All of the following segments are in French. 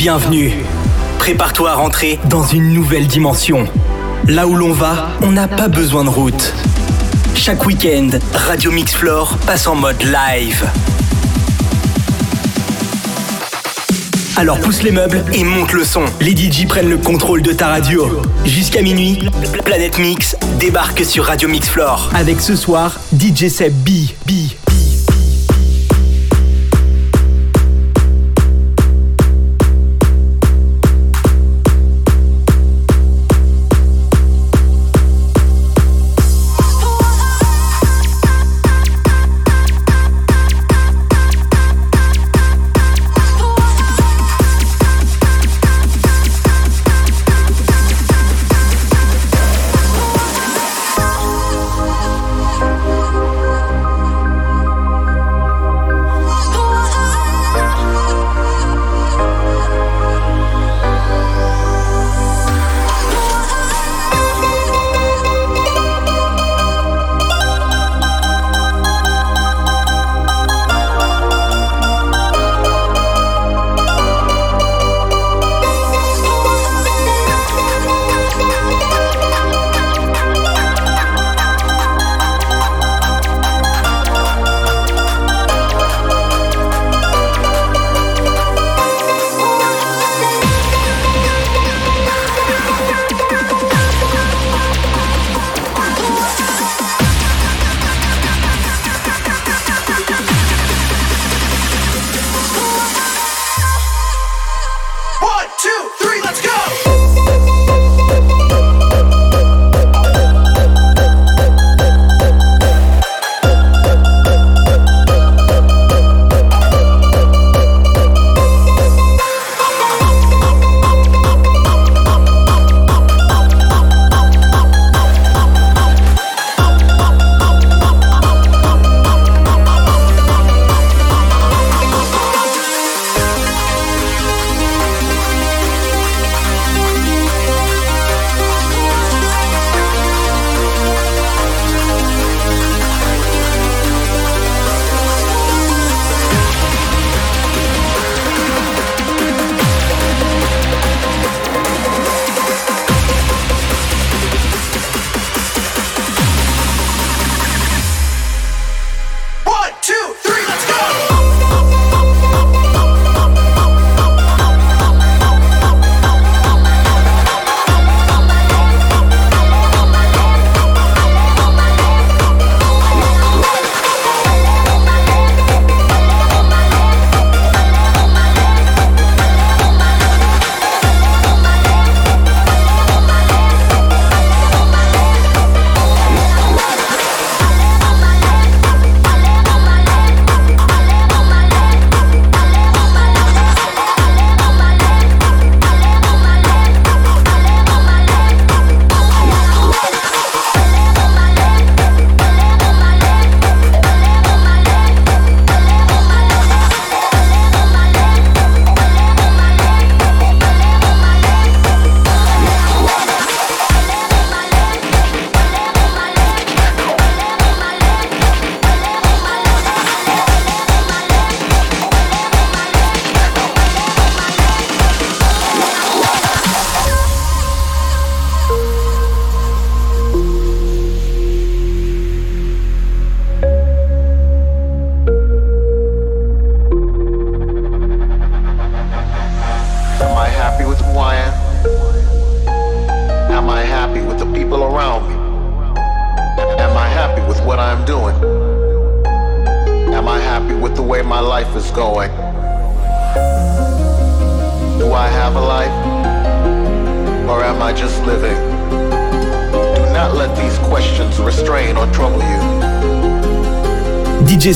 Bienvenue. Prépare-toi à rentrer dans une nouvelle dimension. Là où l'on va, on n'a pas besoin de route. Chaque week-end, Radio Mix Floor passe en mode live. Alors pousse les meubles et monte le son. Les DJ prennent le contrôle de ta radio. Jusqu'à minuit, Planète Mix débarque sur Radio Mix Floor. Avec ce soir, DJ Seb B. B.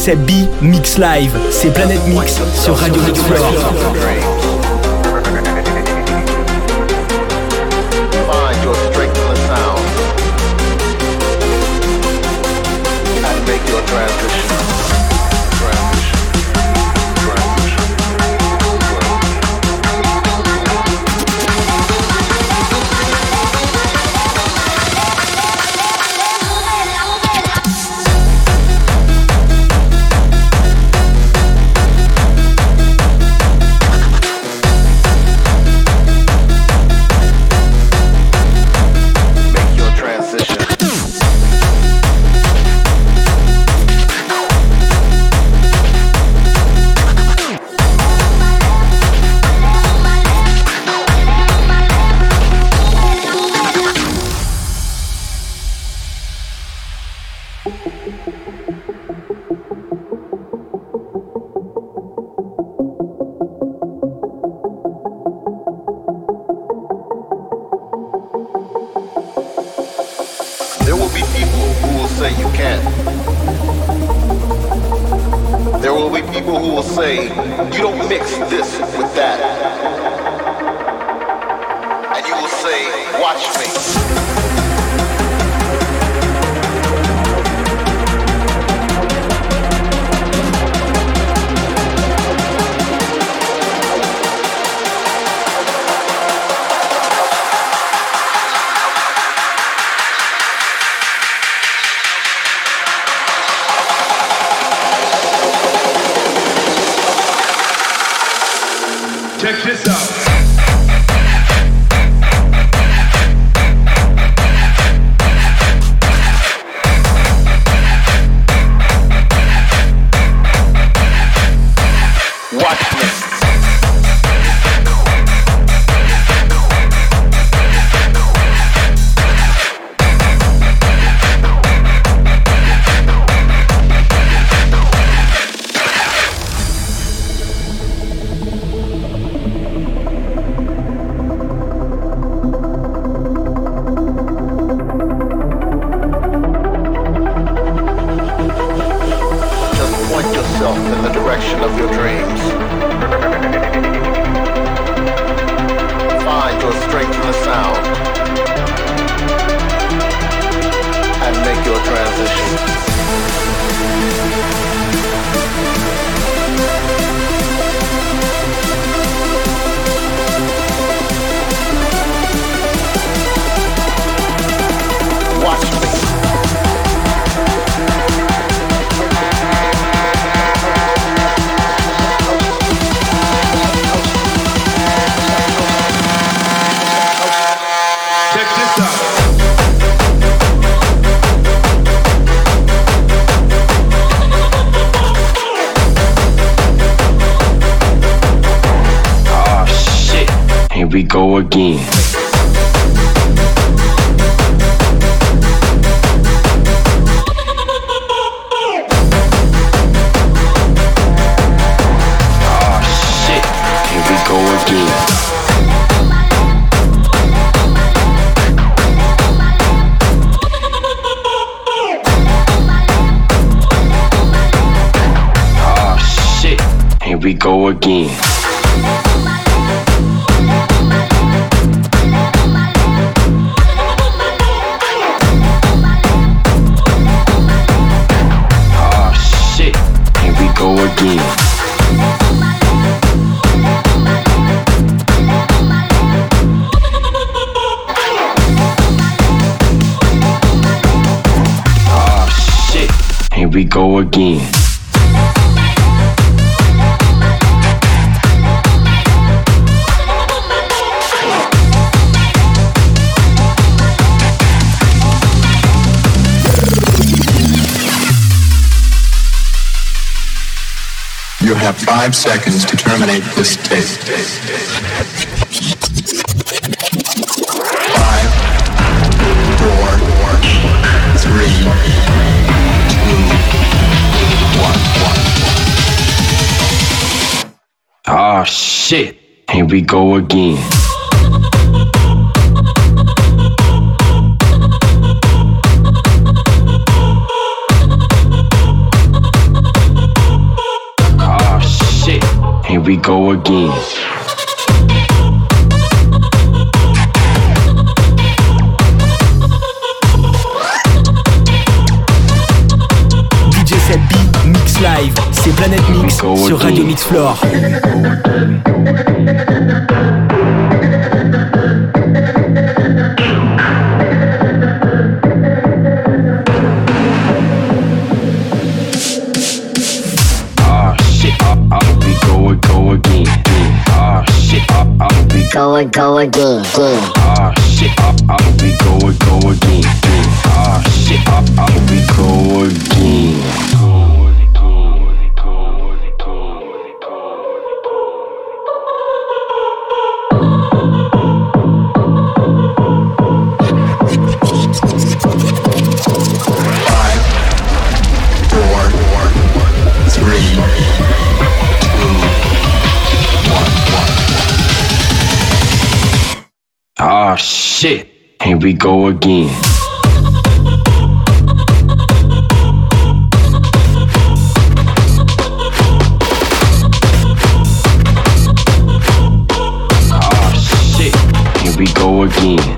DJ B Mix Live, c'est Planète Mix sur Radio say this tape. Ah, shit. Here we go again. We go again. DJ Set Mix Live, c'est Planète Mix sur Radio Mix Floor. Go going. Ah, shit, I, I we going, going, shit. Here we go again. Oh shit. Here we go again.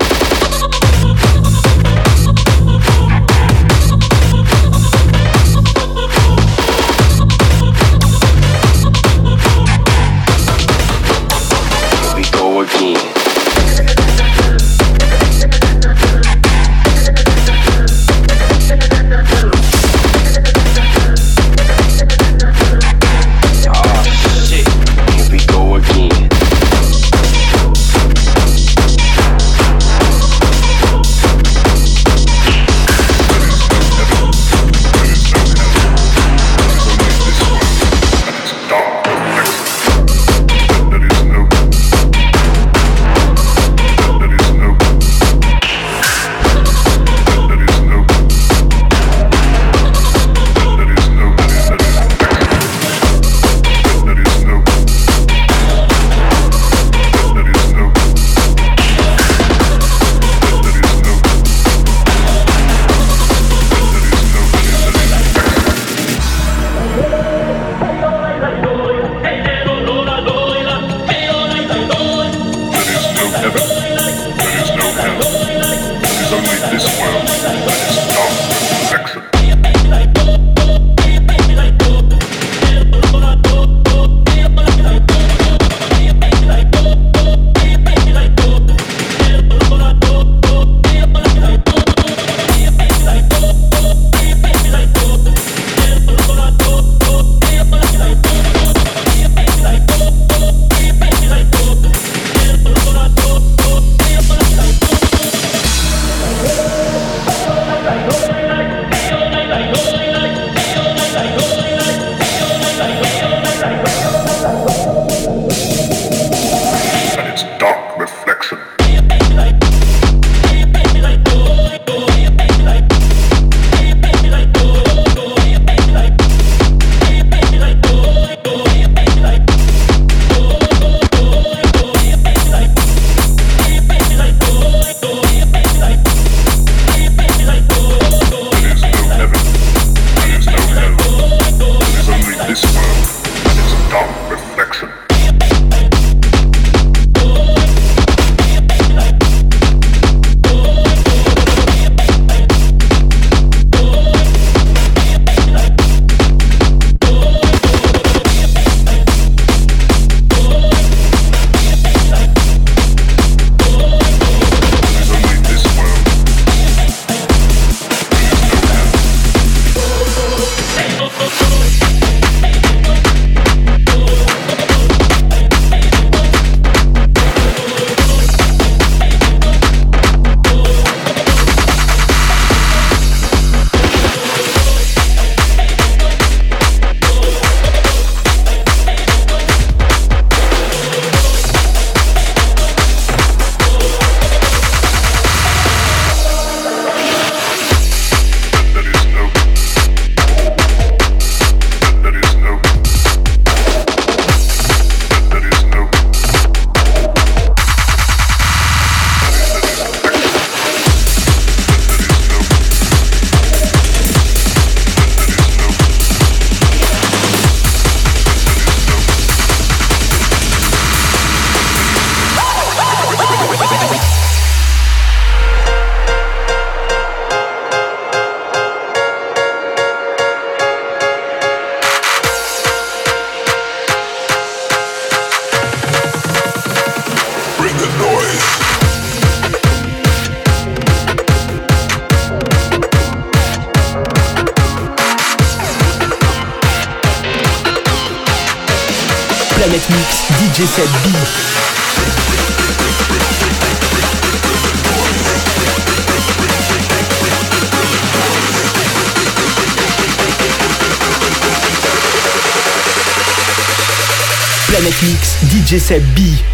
DJ Seb B.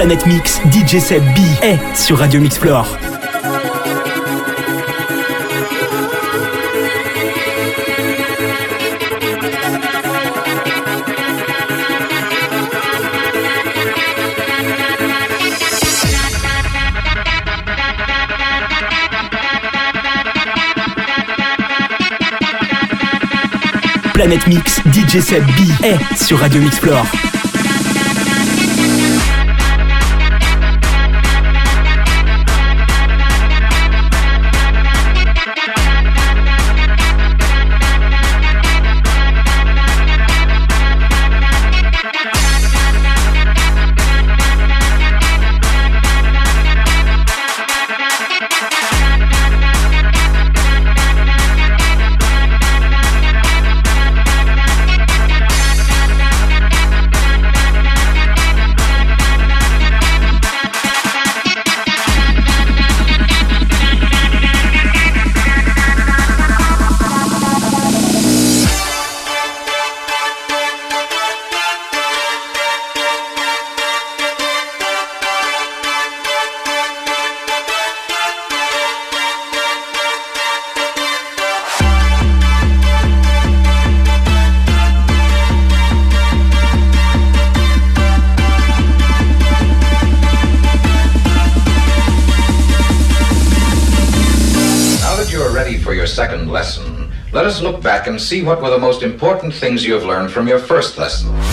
Planète Mix, DJ Seb B est sur Radio Mix Floor. Planète Mix, DJ Seb B est sur Radio Mix see what were the most important things you have learned from your first lesson.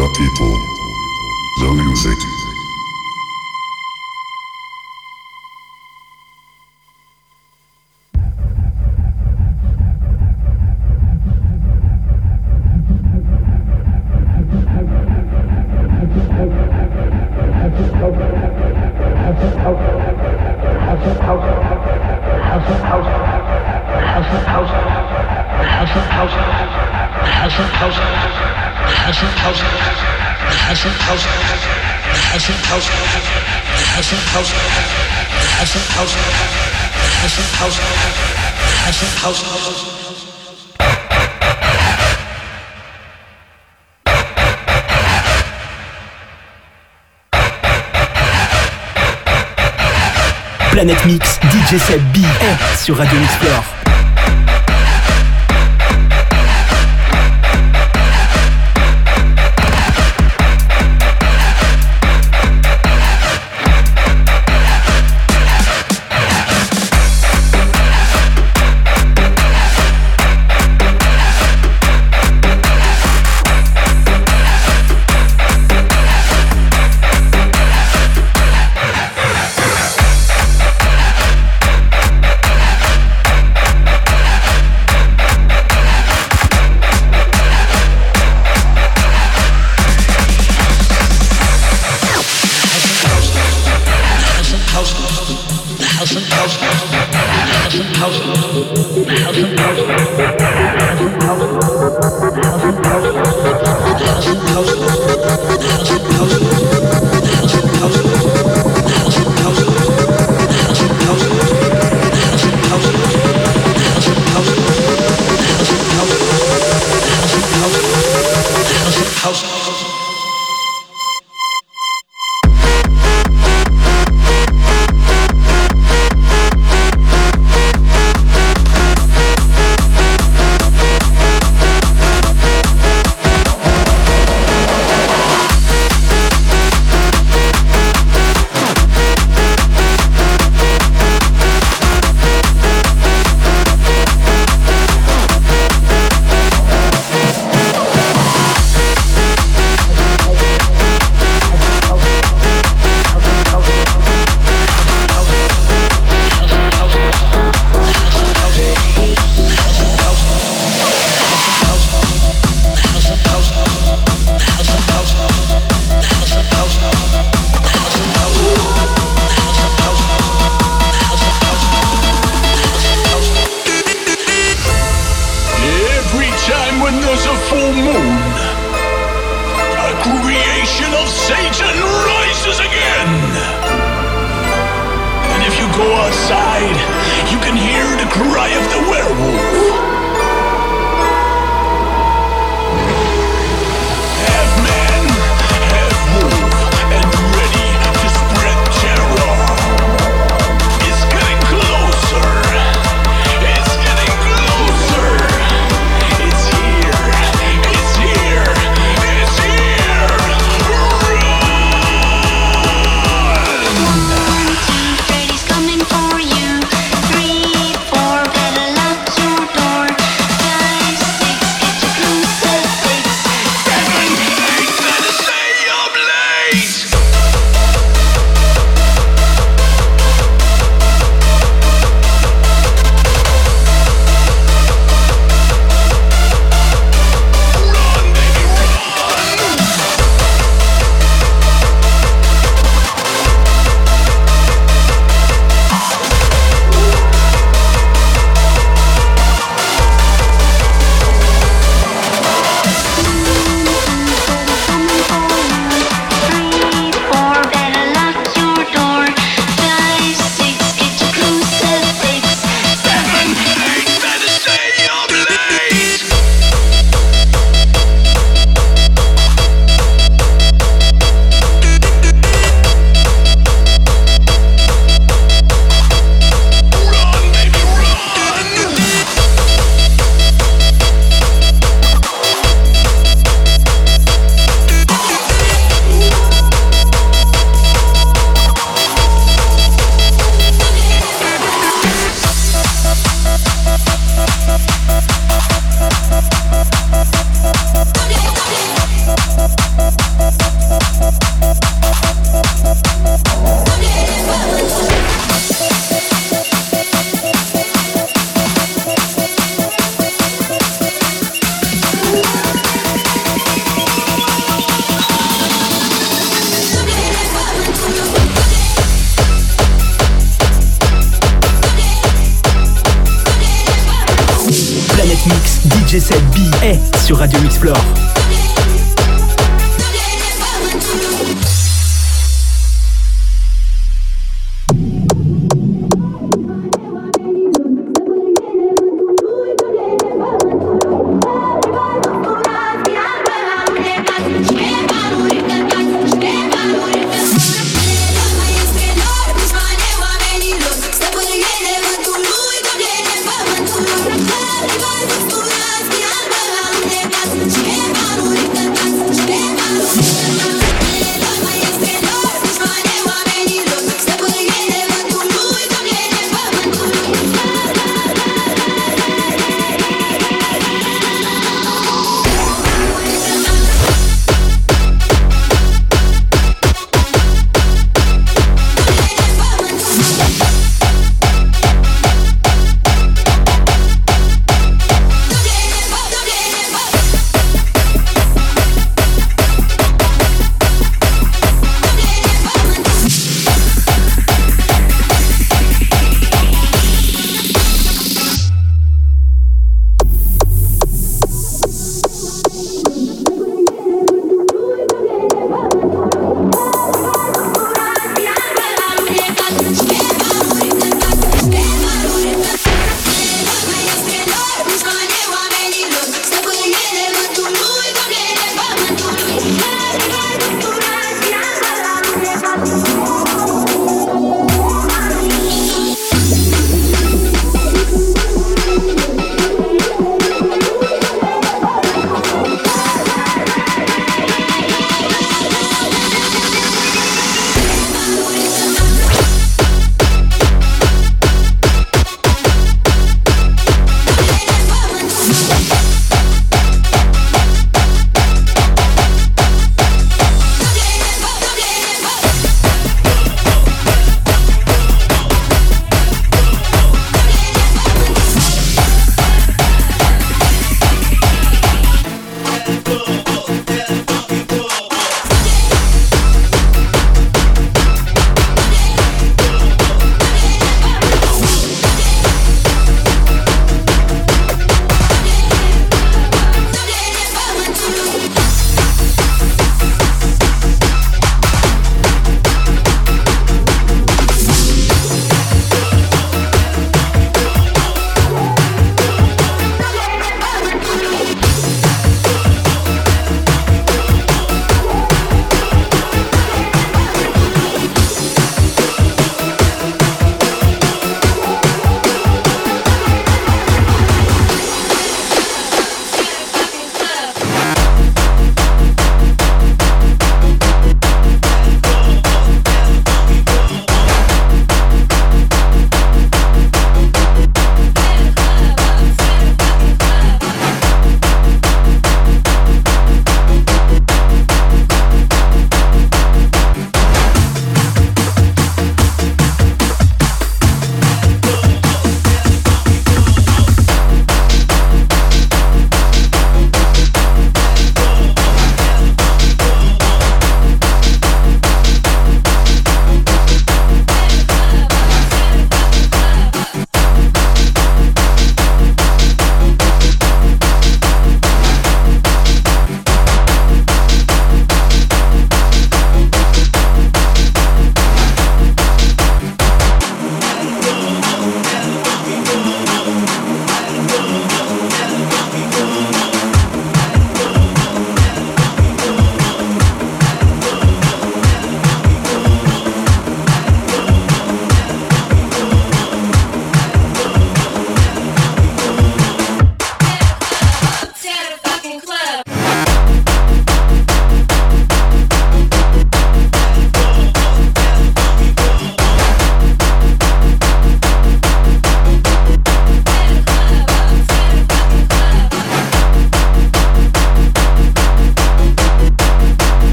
the people, the music. Seb B sur Radio Mix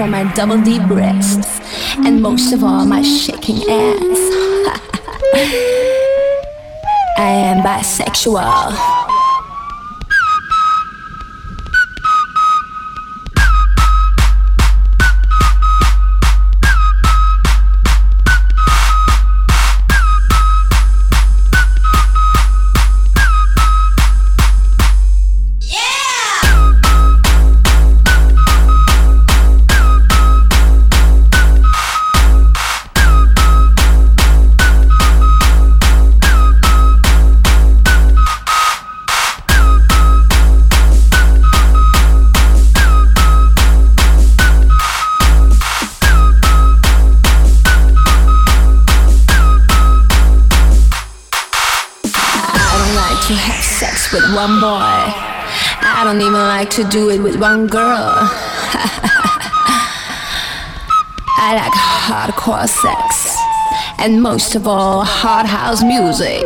from my double D breasts, and most of all, my shaking ass. I am bisexual. One girl. I like hardcore sex. And most of all, hard house music.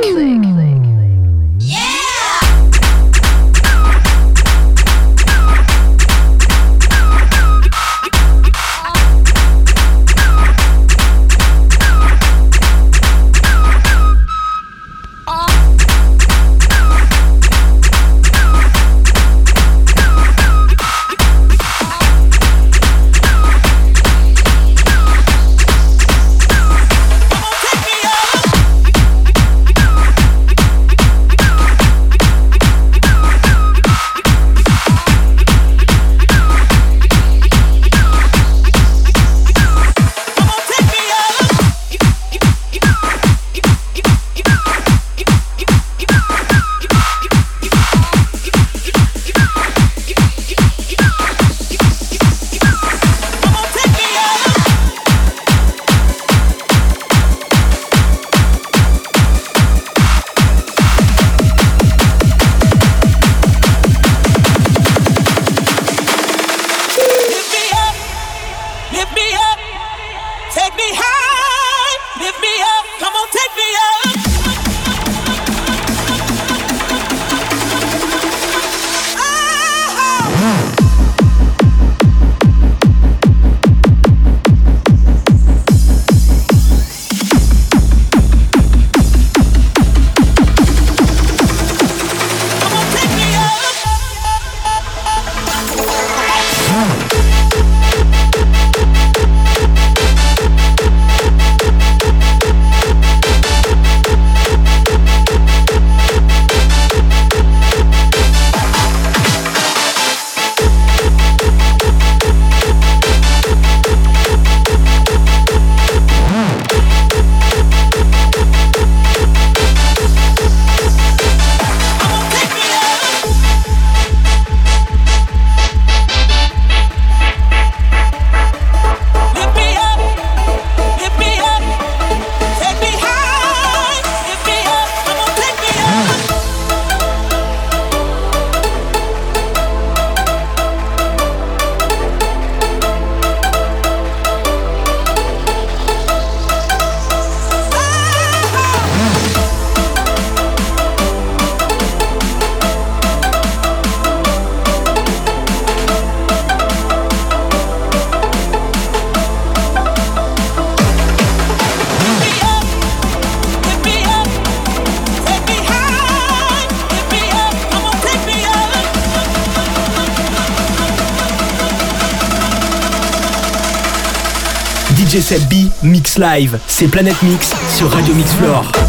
Live. C'est Planète Mix sur Radio Mix Floor.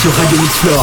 Sur Radio Mix Floor.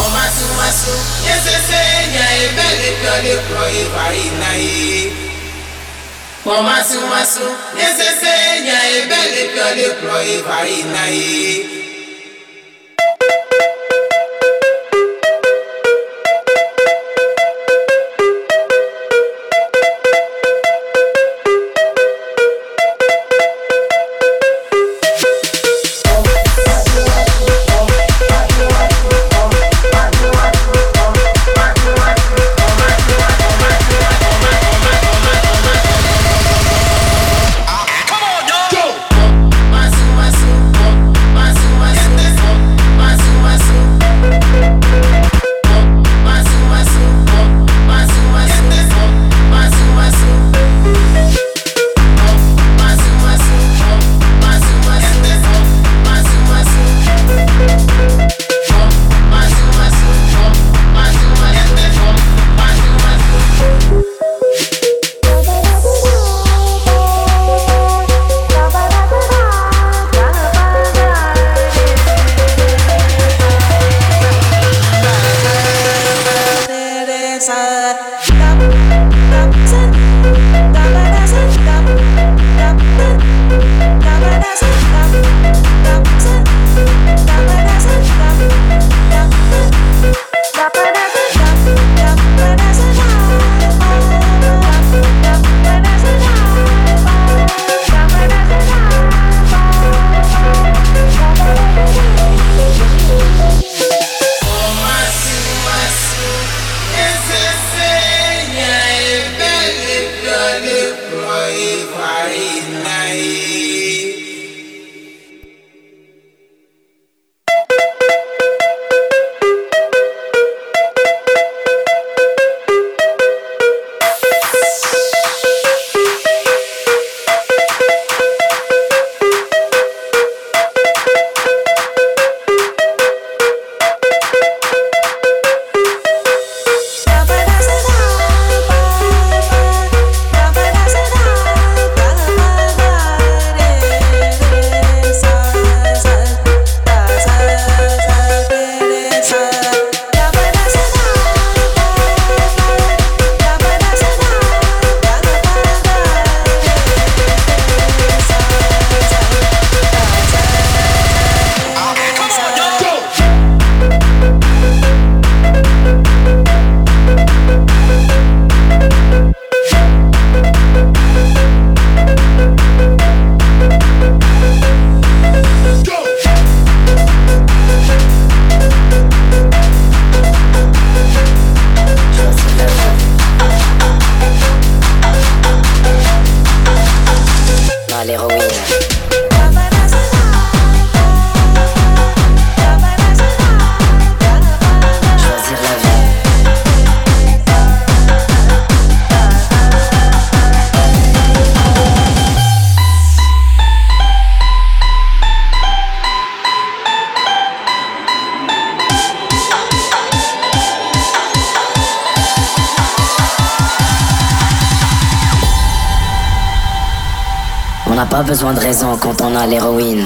Nai. besoin de raison quand on a l'héroïne.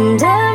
wonder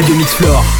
Radio Mix.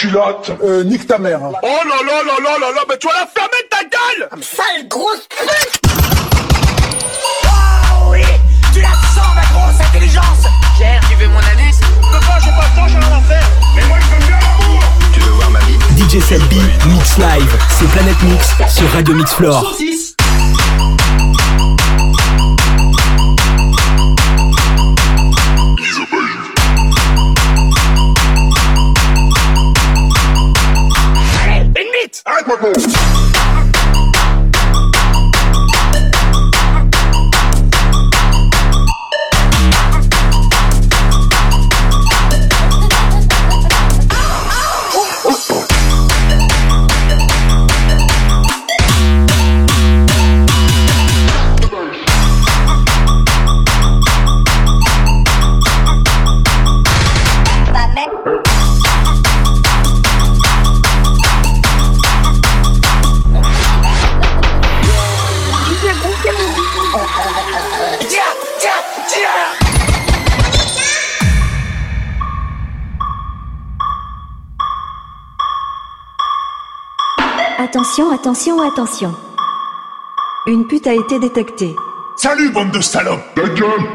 culotte. Euh, nique ta mère. Hein. Oh là là là là là là, mais tu vas la fermer ta gueule ah, Sale grosse pute Oh oui Tu la sens ma grosse intelligence Gère, tu veux mon anus Je peux pas, j'ai pas le temps, j'ai rien à faire. Mais moi je veux bien l'amour Tu veux voir ma vie? DJ Selby, Mix Live, c'est Planète Mix sur Radio Mix Floor. Never. Attention, attention, attention. Une pute a été détectée. Salut, bande de salopes gueule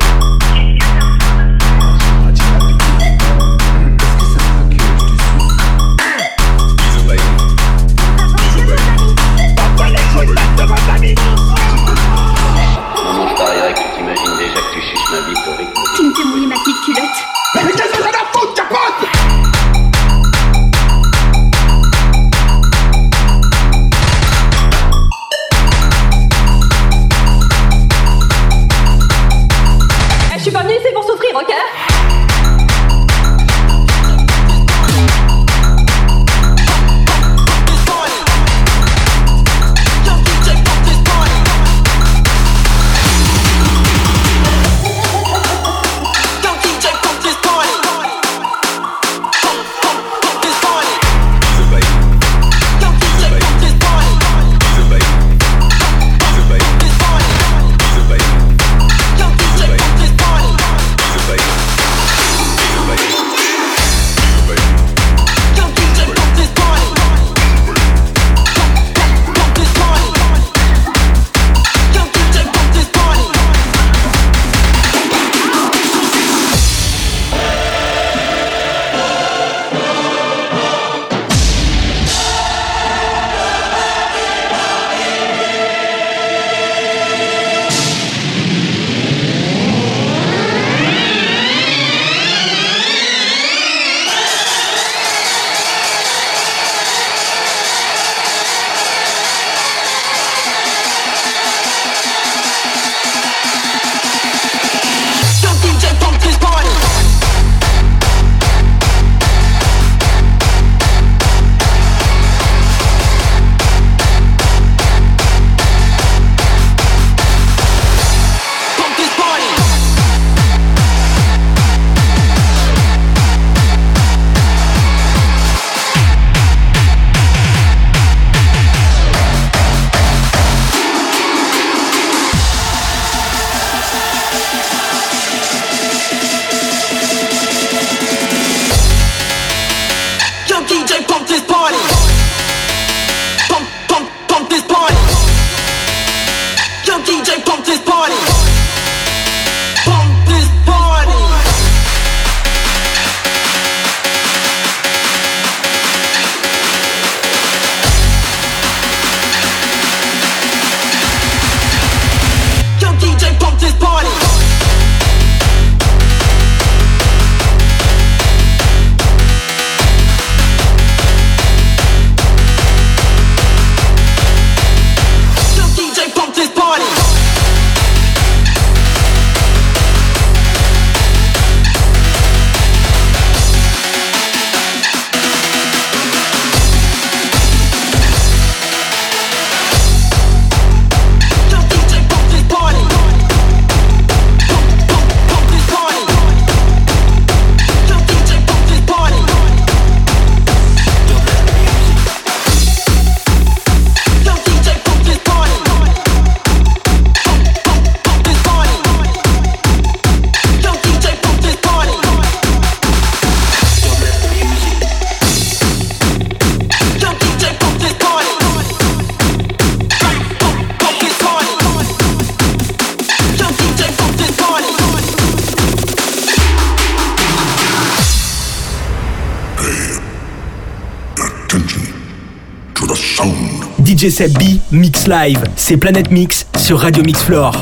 DJ B, Mix Live, c'est Planète Mix sur Radio Mix Floor.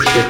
coucher.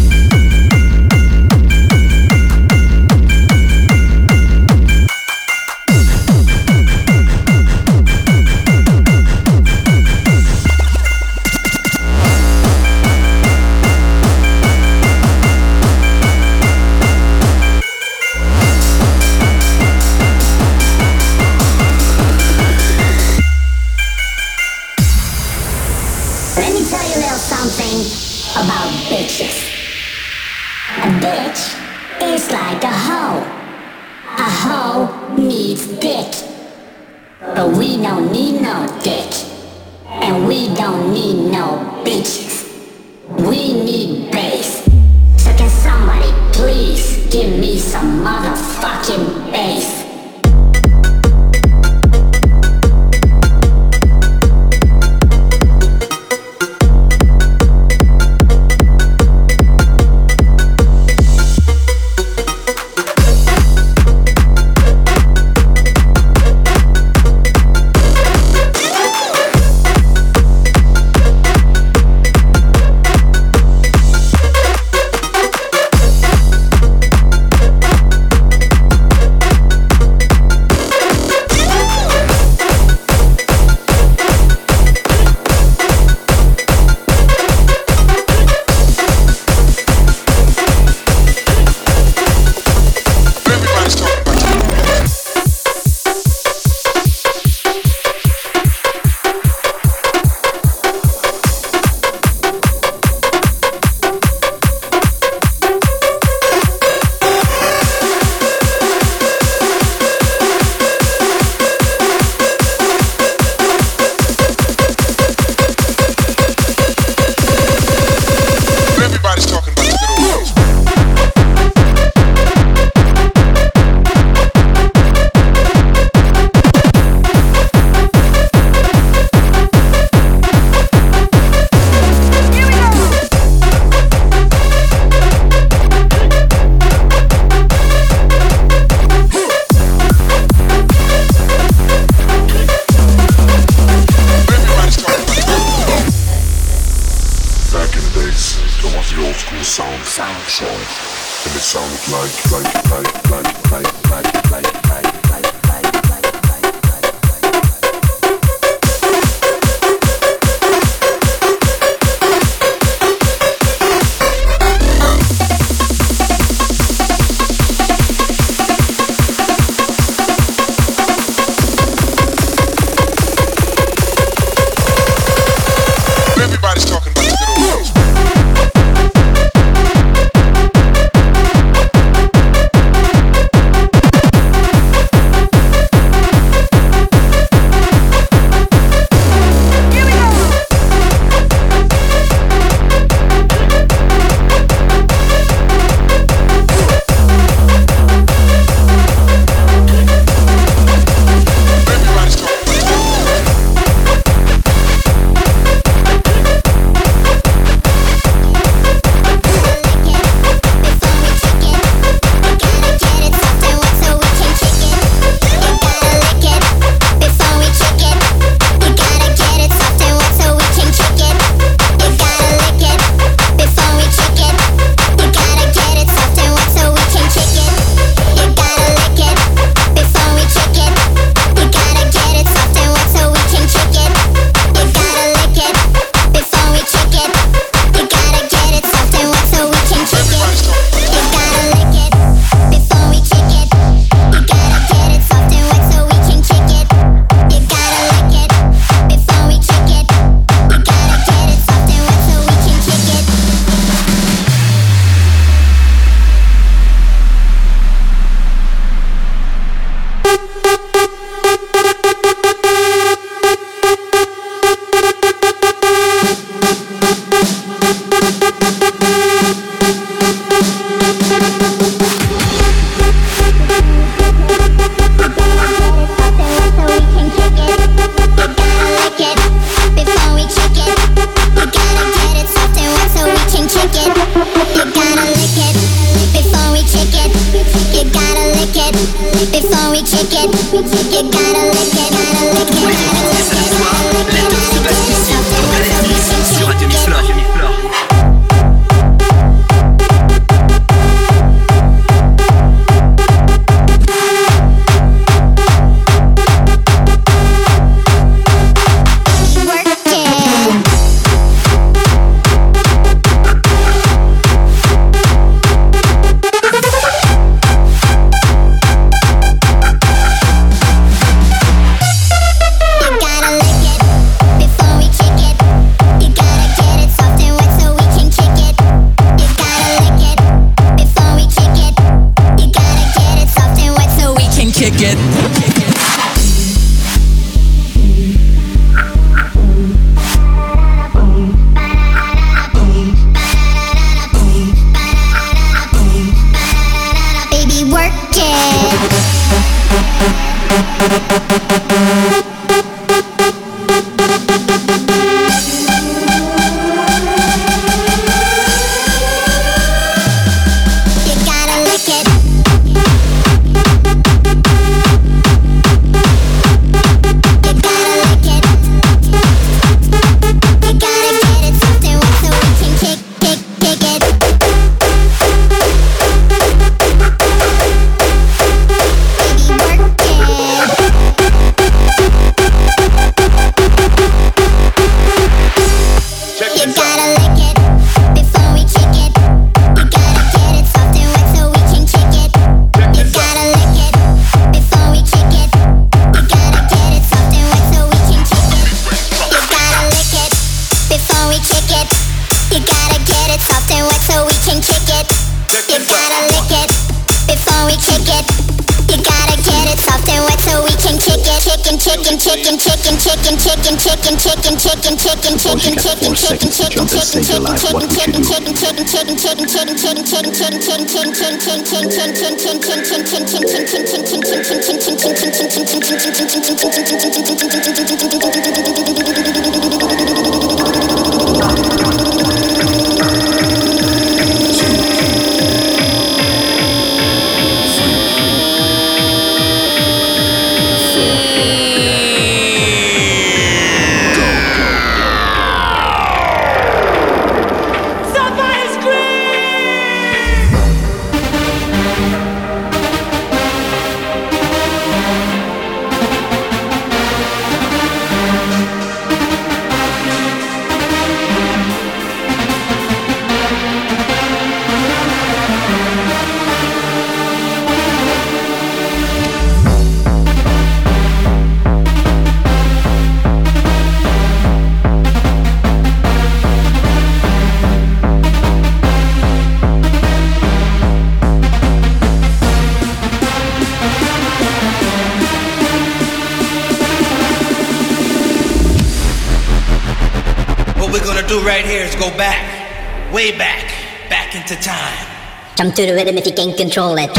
to the rhythm if you can't control it.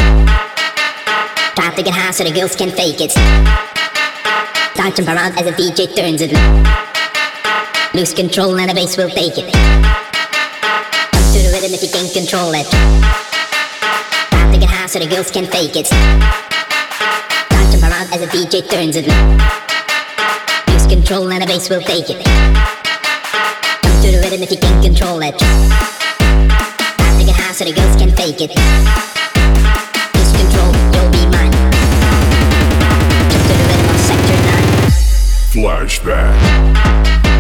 Try to get high so the girls can fake it. Start Dancing around as the DJ turns it. Lose control and the bass will take it. Come to the rhythm if you can't control it. Try to get high so the girls can fake it. Start Dancing around as the DJ turns it. Lose control and the bass will take it. Come to the rhythm if you can't control it mine so the girls can fake it. Lose control, you'll be mine. Jump to the rhythm of Sector 9. Flashback.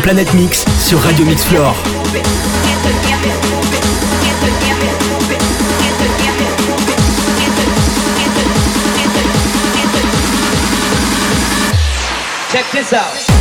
Planète Mix sur Radio Mix Floor. Check this out.